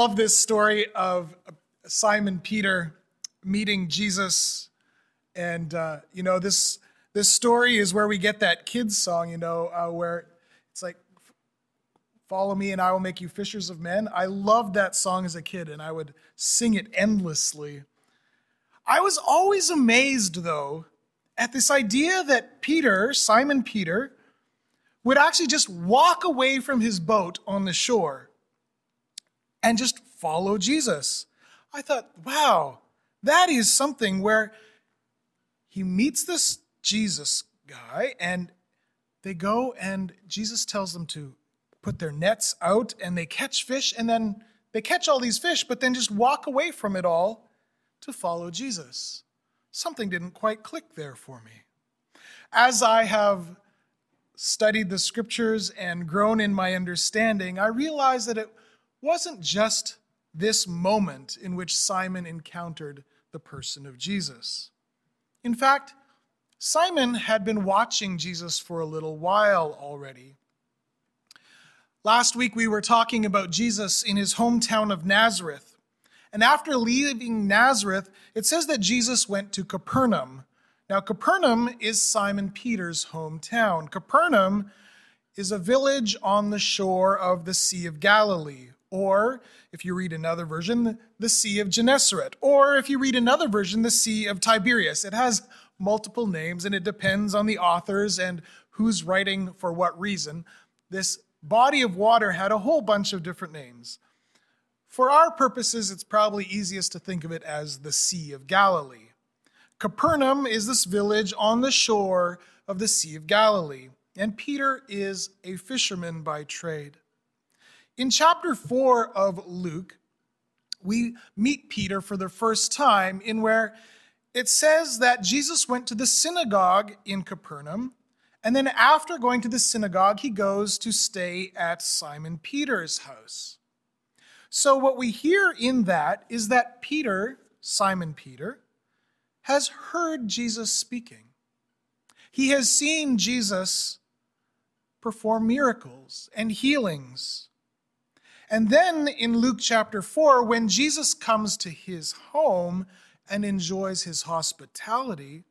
love this story of Simon Peter meeting Jesus. And, uh, you know, this, this story is where we get that kids song, you know, uh, where it's like, Follow me and I will make you fishers of men. I loved that song as a kid and I would sing it endlessly. I was always amazed, though, at this idea that Peter, Simon Peter, would actually just walk away from his boat on the shore and just follow Jesus. I thought, wow, that is something where he meets this Jesus guy and they go and Jesus tells them to put their nets out and they catch fish and then they catch all these fish, but then just walk away from it all to follow Jesus. Something didn't quite click there for me. As I have studied the scriptures and grown in my understanding, I realized that it wasn't just this moment in which Simon encountered the person of Jesus. In fact, Simon had been watching Jesus for a little while already. Last week we were talking about Jesus in his hometown of Nazareth. And after leaving Nazareth, it says that Jesus went to Capernaum. Now, Capernaum is Simon Peter's hometown. Capernaum is a village on the shore of the Sea of Galilee, or if you read another version, the Sea of Gennesaret, or if you read another version, the Sea of Tiberias. It has multiple names and it depends on the authors and who's writing for what reason. This body of water had a whole bunch of different names. For our purposes, it's probably easiest to think of it as the Sea of Galilee. Capernaum is this village on the shore of the Sea of Galilee, and Peter is a fisherman by trade. In chapter 4 of Luke, we meet Peter for the first time in where it says that Jesus went to the synagogue in Capernaum, and then after going to the synagogue, he goes to stay at Simon Peter's house. So, what we hear in that is that Peter, Simon Peter, has heard Jesus speaking. He has seen Jesus perform miracles and healings. And then in Luke chapter 4, when Jesus comes to his home and enjoys his hospitality,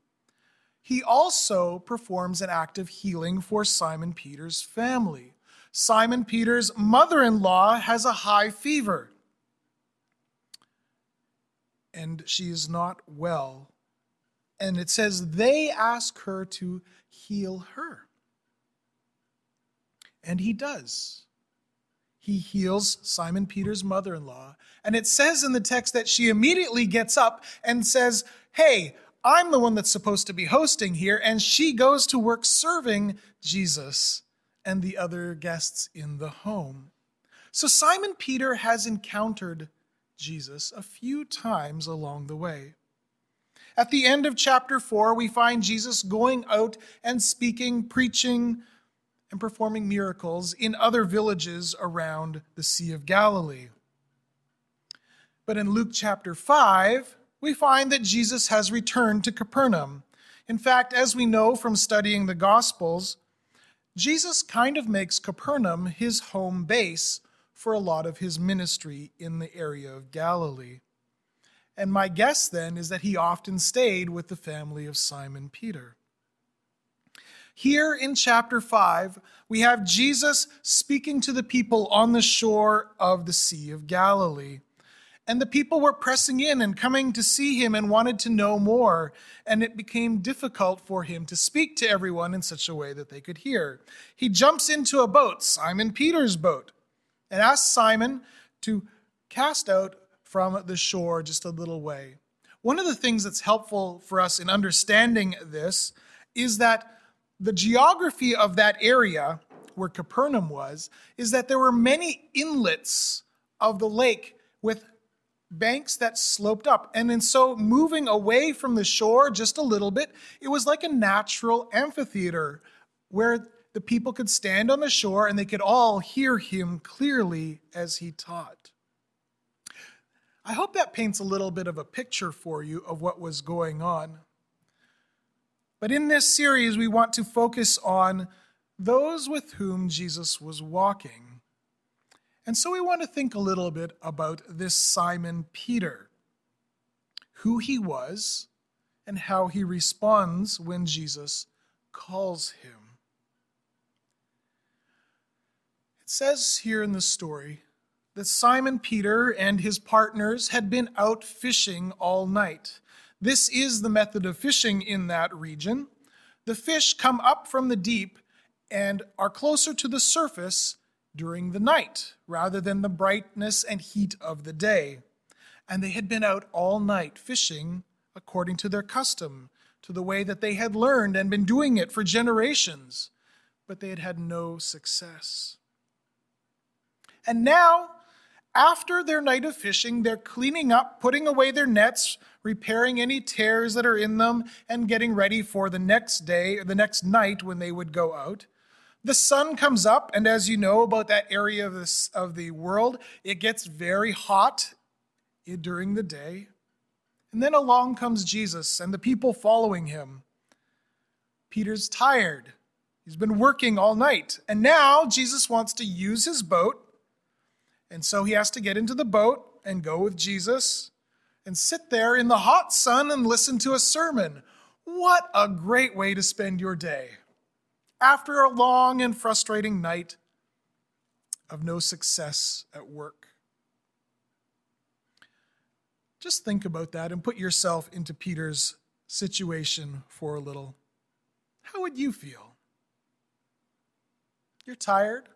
he also performs an act of healing for Simon Peter's family. Simon Peter's mother in law has a high fever, and she is not well. And it says they ask her to heal her. And he does he heals Simon Peter's mother in law. And it says in the text that she immediately gets up and says, Hey, I'm the one that's supposed to be hosting here. And she goes to work serving Jesus and the other guests in the home. So Simon Peter has encountered Jesus a few times along the way. At the end of chapter 4, we find Jesus going out and speaking, preaching, and performing miracles in other villages around the Sea of Galilee. But in Luke chapter 5, we find that Jesus has returned to Capernaum. In fact, as we know from studying the Gospels, Jesus kind of makes Capernaum his home base for a lot of his ministry in the area of Galilee. And my guess then is that he often stayed with the family of Simon Peter. Here in chapter 5, we have Jesus speaking to the people on the shore of the Sea of Galilee. And the people were pressing in and coming to see him and wanted to know more. And it became difficult for him to speak to everyone in such a way that they could hear. He jumps into a boat, Simon Peter's boat, and asks Simon to cast out from the shore just a little way. One of the things that's helpful for us in understanding this is that the geography of that area where Capernaum was is that there were many inlets of the lake with banks that sloped up. And in so moving away from the shore just a little bit, it was like a natural amphitheater where the people could stand on the shore and they could all hear him clearly as he taught. I hope that paints a little bit of a picture for you of what was going on. But in this series, we want to focus on those with whom Jesus was walking. And so we want to think a little bit about this Simon Peter, who he was, and how he responds when Jesus calls him. It says here in the story that Simon Peter and his partners had been out fishing all night. This is the method of fishing in that region. The fish come up from the deep and are closer to the surface during the night rather than the brightness and heat of the day. And they had been out all night fishing according to their custom, to the way that they had learned and been doing it for generations, but they had had no success. And now, after their night of fishing, they're cleaning up, putting away their nets, repairing any tears that are in them, and getting ready for the next day or the next night when they would go out. The sun comes up, and as you know about that area of, this, of the world, it gets very hot eh, during the day. And then along comes Jesus and the people following him. Peter's tired. He's been working all night. And now Jesus wants to use his boat. And so he has to get into the boat and go with Jesus and sit there in the hot sun and listen to a sermon. What a great way to spend your day after a long and frustrating night of no success at work. Just think about that and put yourself into Peter's situation for a little. How would you feel? You're tired,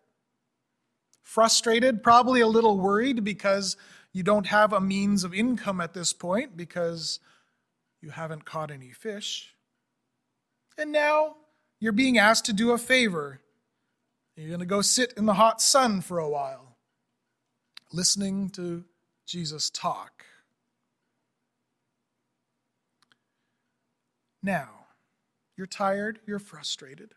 frustrated, probably a little worried because you don't have a means of income at this point because you haven't caught any fish. And now you're being asked to do a favor. You're going to go sit in the hot sun for a while, listening to Jesus talk. Now, you're tired, you're frustrated.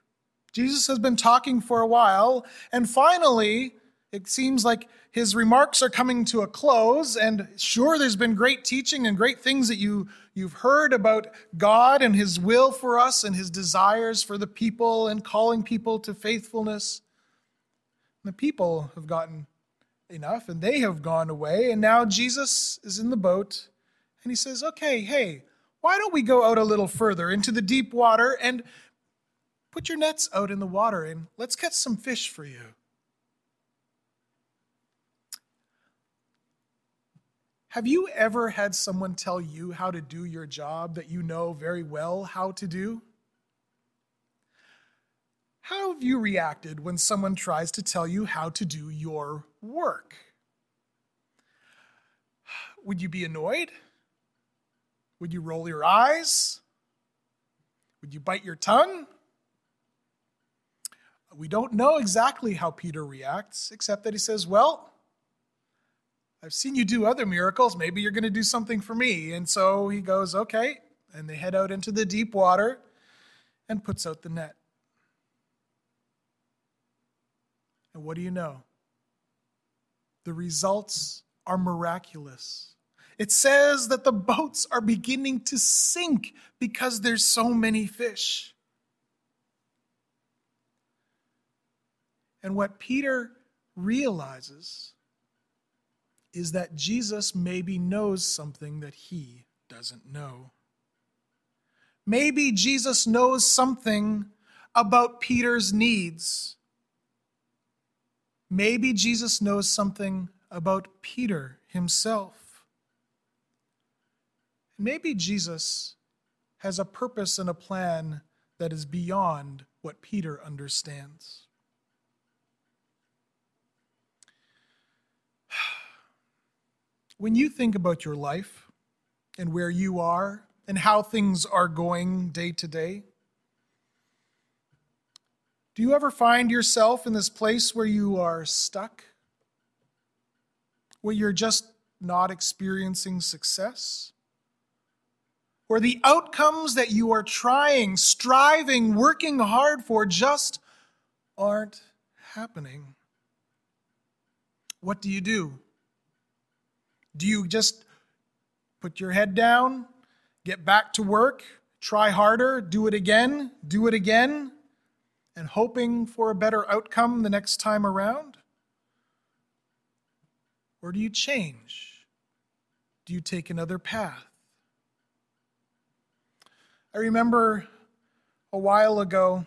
Jesus has been talking for a while, and finally, it seems like his remarks are coming to a close. And sure, there's been great teaching and great things that you, you've heard about God and his will for us and his desires for the people and calling people to faithfulness. The people have gotten enough and they have gone away. And now Jesus is in the boat and he says, Okay, hey, why don't we go out a little further into the deep water and put your nets out in the water and let's catch some fish for you? Have you ever had someone tell you how to do your job that you know very well how to do? How have you reacted when someone tries to tell you how to do your work? Would you be annoyed? Would you roll your eyes? Would you bite your tongue? We don't know exactly how Peter reacts, except that he says, Well, I've seen you do other miracles. Maybe you're going to do something for me. And so he goes, Okay. And they head out into the deep water and puts out the net. And what do you know? The results are miraculous. It says that the boats are beginning to sink because there's so many fish. And what Peter realizes is that Jesus maybe knows something that he doesn't know. Maybe Jesus knows something about Peter's needs. Maybe Jesus knows something about Peter himself. Maybe Jesus has a purpose and a plan that is beyond what Peter understands. When you think about your life and where you are and how things are going day to day, do you ever find yourself in this place where you are stuck? Where you're just not experiencing success? Where the outcomes that you are trying, striving, working hard for just aren't happening? What do you do? Do you just put your head down, get back to work, try harder, do it again, do it again, and hoping for a better outcome the next time around? Or do you change? Do you take another path? I remember a while ago,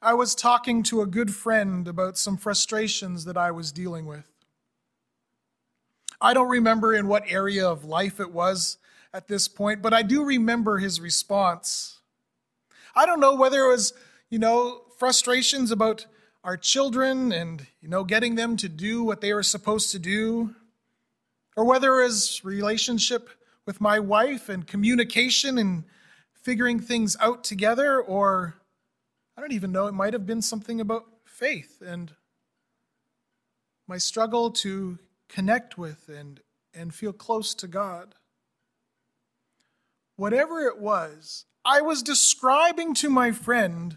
I was talking to a good friend about some frustrations that I was dealing with. I don't remember in what area of life it was at this point, but I do remember his response. I don't know whether it was, you know, frustrations about our children and, you know, getting them to do what they were supposed to do, or whether it was relationship with my wife and communication and figuring things out together, or I don't even know, it might have been something about faith and my struggle to connect with and, and feel close to God. Whatever it was, I was describing to my friend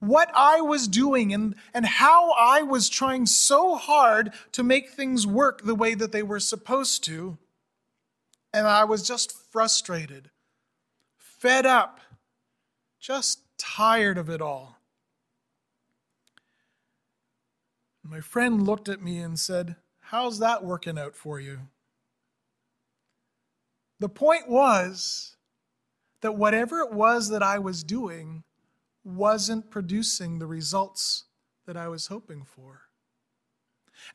what I was doing and, and how I was trying so hard to make things work the way that they were supposed to. And I was just frustrated, fed up, just tired of it all. My friend looked at me and said, How's that working out for you? The point was that whatever it was that I was doing wasn't producing the results that I was hoping for.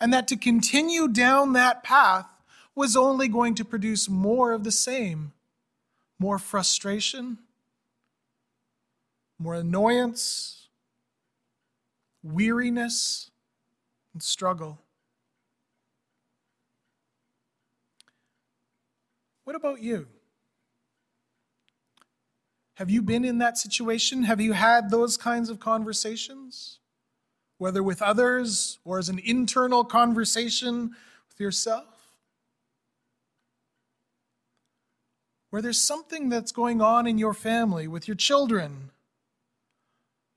And that to continue down that path was only going to produce more of the same more frustration, more annoyance, weariness, and struggle. What about you? Have you been in that situation? Have you had those kinds of conversations? Whether with others or as an internal conversation with yourself? Where there's something that's going on in your family, with your children.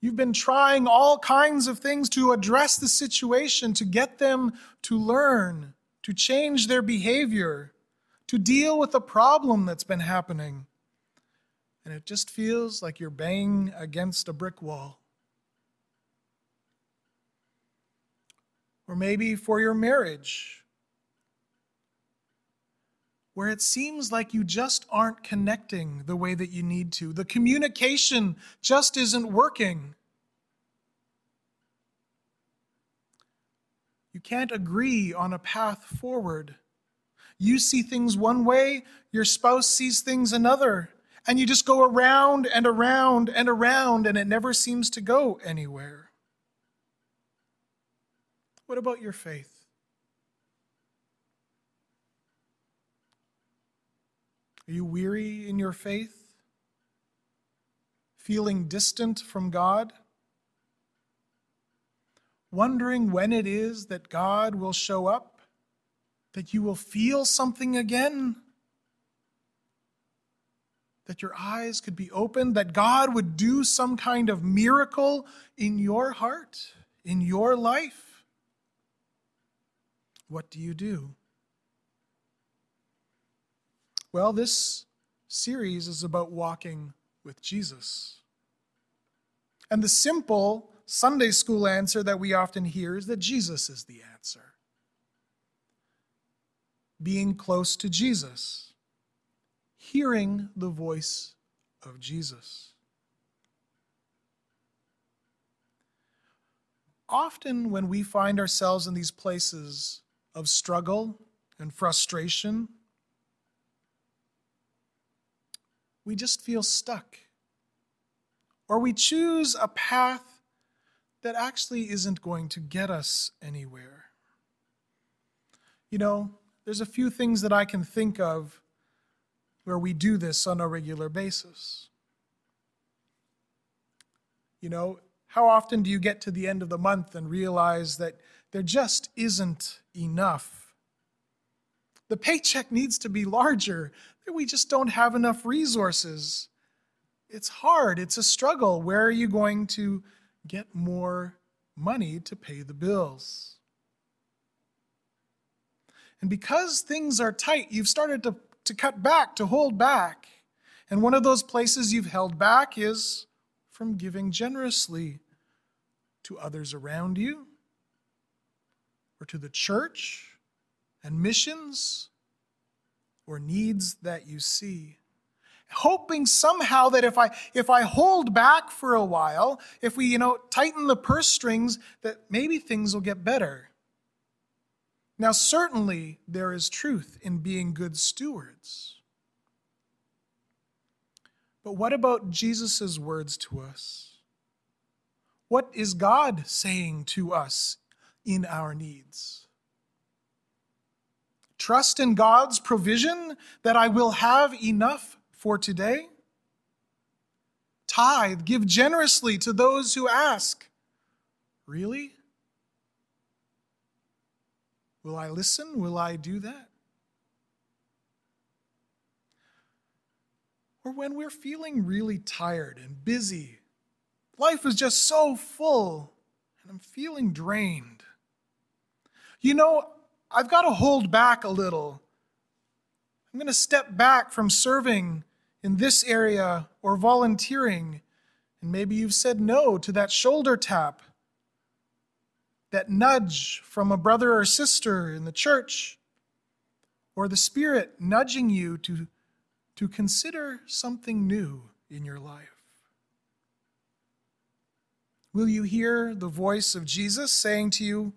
You've been trying all kinds of things to address the situation, to get them to learn, to change their behavior, to deal with a problem that's been happening and it just feels like you're banging against a brick wall. Or maybe for your marriage, where it seems like you just aren't connecting the way that you need to. The communication just isn't working. You can't agree on a path forward. You see things one way, your spouse sees things another and you just go around and around and around, and it never seems to go anywhere. What about your faith? Are you weary in your faith? Feeling distant from God? Wondering when it is that God will show up? That you will feel something again? that your eyes could be opened, that God would do some kind of miracle in your heart, in your life? What do you do? Well, this series is about walking with Jesus. And the simple Sunday school answer that we often hear is that Jesus is the answer. Being close to Jesus hearing the voice of Jesus. Often, when we find ourselves in these places of struggle and frustration, we just feel stuck. Or we choose a path that actually isn't going to get us anywhere. You know, there's a few things that I can think of where we do this on a regular basis. You know, how often do you get to the end of the month and realize that there just isn't enough? The paycheck needs to be larger, we just don't have enough resources. It's hard, it's a struggle. Where are you going to get more money to pay the bills? And because things are tight, you've started to to cut back, to hold back. And one of those places you've held back is from giving generously to others around you, or to the church, and missions or needs that you see hoping somehow that if I if I hold back for a while, if we, you know, tighten the purse strings, that maybe things will get better. Now, certainly there is truth in being good stewards. But what about Jesus' words to us? What is God saying to us in our needs? Trust in God's provision that I will have enough for today? Tithe, give generously to those who ask. Really? Will I listen? Will I do that? Or when we're feeling really tired and busy, life is just so full, and I'm feeling drained. You know, I've got to hold back a little. I'm going to step back from serving in this area or volunteering, and maybe you've said no to that shoulder tap, that nudge from a brother or sister in the church, or the Spirit nudging you to, to consider something new in your life. Will you hear the voice of Jesus saying to you,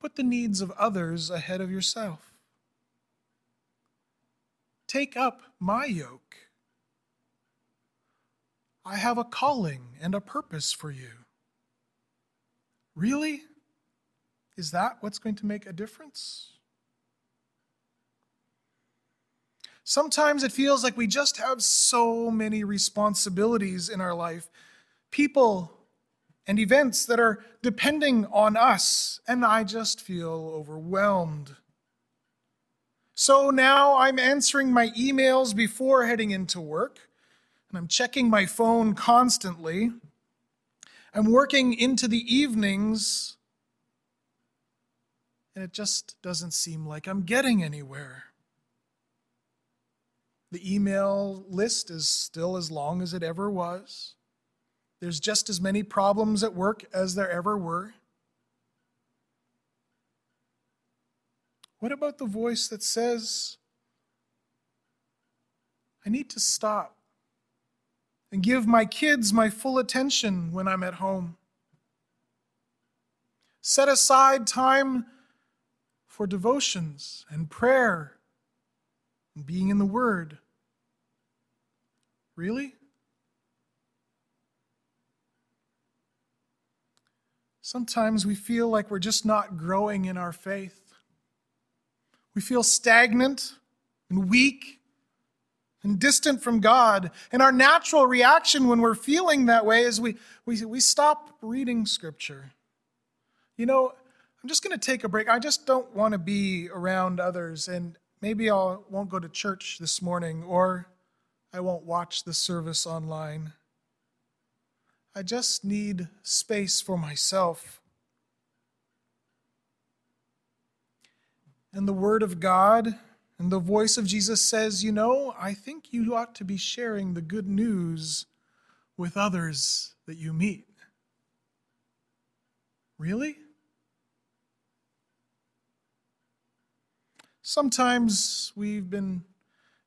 Put the needs of others ahead of yourself? Take up my yoke. I have a calling and a purpose for you. Really? Is that what's going to make a difference? Sometimes it feels like we just have so many responsibilities in our life, people and events that are depending on us, and I just feel overwhelmed. So now I'm answering my emails before heading into work, and I'm checking my phone constantly. I'm working into the evenings, and it just doesn't seem like I'm getting anywhere. The email list is still as long as it ever was. There's just as many problems at work as there ever were. What about the voice that says, I need to stop and give my kids my full attention when I'm at home? Set aside time for devotions and prayer and being in the Word. Really? Sometimes we feel like we're just not growing in our faith. We feel stagnant and weak and distant from God. And our natural reaction when we're feeling that way is we, we, we stop reading Scripture. You know, I'm just going to take a break. I just don't want to be around others. And maybe I won't go to church this morning or I won't watch the service online. I just need space for myself. and the Word of God and the voice of Jesus says, You know, I think you ought to be sharing the good news with others that you meet. Really? Sometimes we've been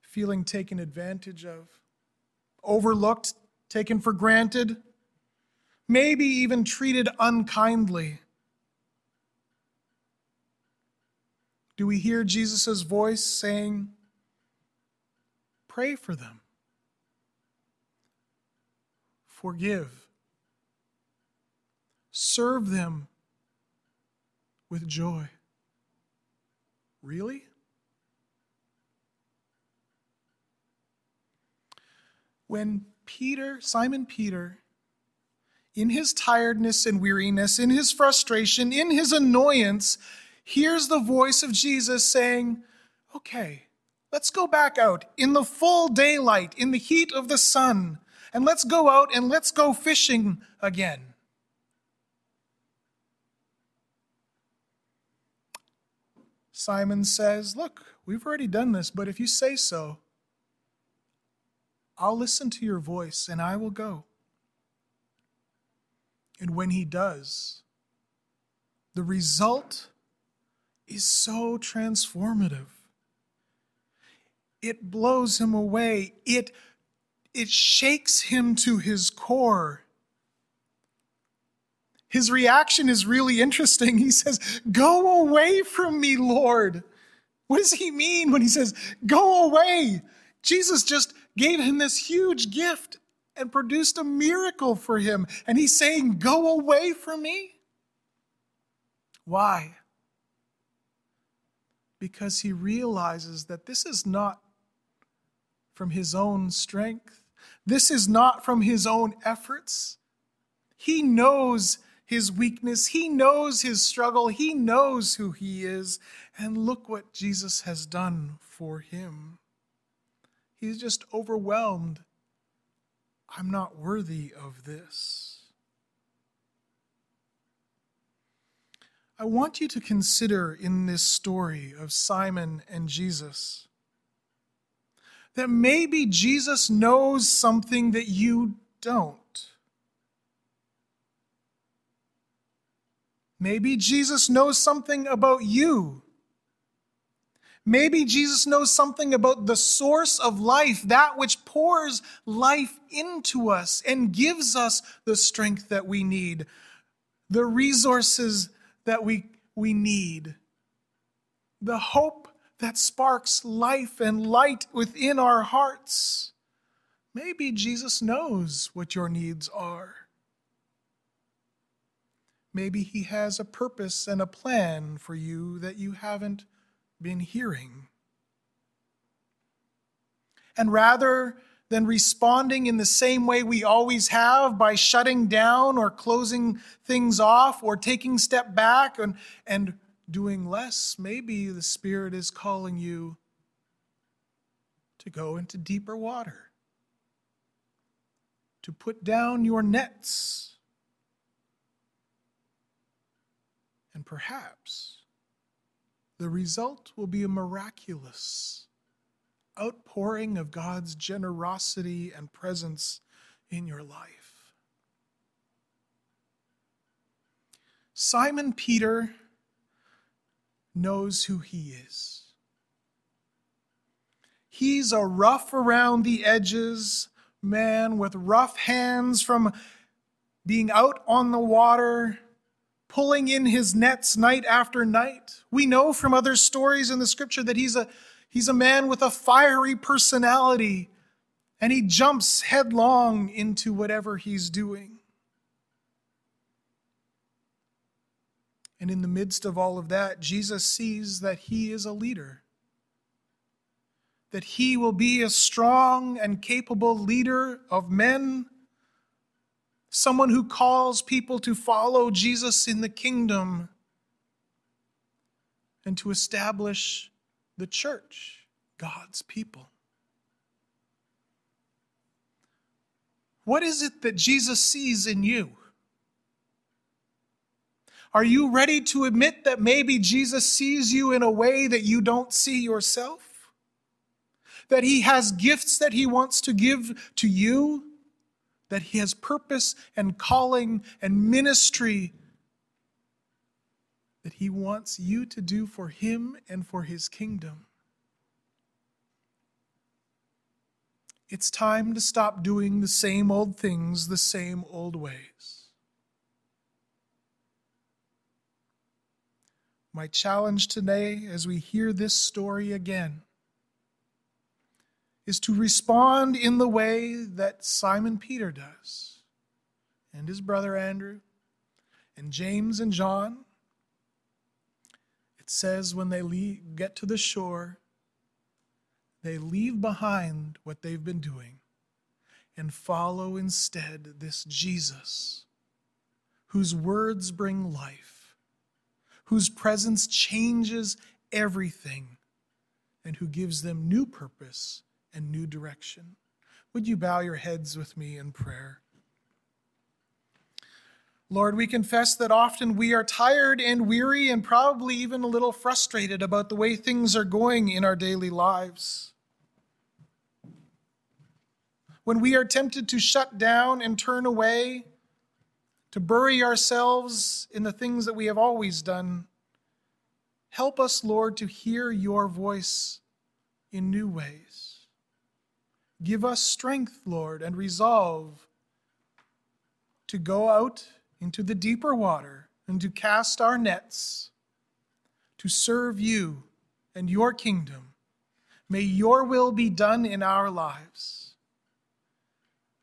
feeling taken advantage of, overlooked, taken for granted, maybe even treated unkindly. Do we hear Jesus' voice saying, Pray for them, forgive, serve them with joy? Really? When Peter, Simon Peter, in his tiredness and weariness, in his frustration, in his annoyance, hears the voice of Jesus saying, Okay, let's go back out in the full daylight, in the heat of the sun, and let's go out and let's go fishing again. Simon says, Look, we've already done this, but if you say so, I'll listen to your voice and I will go. And when he does, the result is so transformative. It blows him away. It, it shakes him to his core. His reaction is really interesting. He says, Go away from me, Lord. What does he mean when he says, Go away? Jesus just gave him this huge gift and produced a miracle for him. And he's saying, Go away from me? Why? Because he realizes that this is not from his own strength, this is not from his own efforts. He knows his weakness, he knows his struggle, he knows who he is. And look what Jesus has done for him. He's just overwhelmed. I'm not worthy of this. I want you to consider in this story of Simon and Jesus that maybe Jesus knows something that you don't. Maybe Jesus knows something about you. Maybe Jesus knows something about the source of life, that which pours life into us and gives us the strength that we need, the resources that we, we need, the hope that sparks life and light within our hearts. Maybe Jesus knows what your needs are. Maybe he has a purpose and a plan for you that you haven't been hearing. And rather than responding in the same way we always have by shutting down or closing things off or taking step back and, and doing less, maybe the Spirit is calling you to go into deeper water, to put down your nets, and perhaps the result will be a miraculous outpouring of God's generosity and presence in your life. Simon Peter knows who he is. He's a rough around the edges man with rough hands from being out on the water, pulling in his nets night after night. We know from other stories in the scripture that he's a, he's a man with a fiery personality and he jumps headlong into whatever he's doing. And in the midst of all of that, Jesus sees that he is a leader, that he will be a strong and capable leader of men, someone who calls people to follow Jesus in the kingdom and to establish the church, God's people. What is it that Jesus sees in you? Are you ready to admit that maybe Jesus sees you in a way that you don't see yourself? That he has gifts that he wants to give to you? That he has purpose and calling and ministry that he wants you to do for him and for his kingdom? It's time to stop doing the same old things the same old ways. My challenge today, as we hear this story again, is to respond in the way that Simon Peter does, and his brother Andrew, and James and John. Says when they leave, get to the shore, they leave behind what they've been doing and follow instead this Jesus, whose words bring life whose presence changes everything, and who gives them new purpose and new direction. Would you bow your heads with me in prayer? Lord, we confess that often we are tired and weary and probably even a little frustrated about the way things are going in our daily lives. When we are tempted to shut down and turn away, to bury ourselves in the things that we have always done. Help us, Lord, to hear your voice in new ways. Give us strength, Lord, and resolve to go out into the deeper water and to cast our nets to serve you and your kingdom. May your will be done in our lives.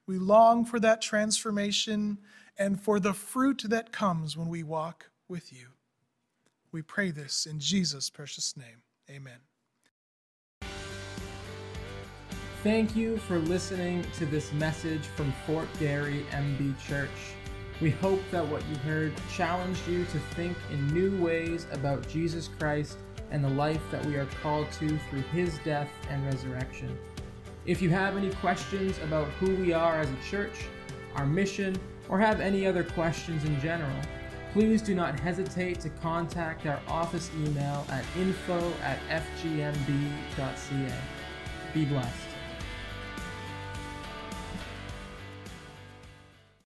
We long for that transformation and for the fruit that comes when we walk with you. We pray this in Jesus' precious name. Amen. Thank you for listening to this message from Fort Garry MB Church. We hope that what you heard challenged you to think in new ways about Jesus Christ and the life that we are called to through his death and resurrection. If you have any questions about who we are as a church, our mission, or have any other questions in general, please do not hesitate to contact our office email at info at fgmb.ca. Be blessed.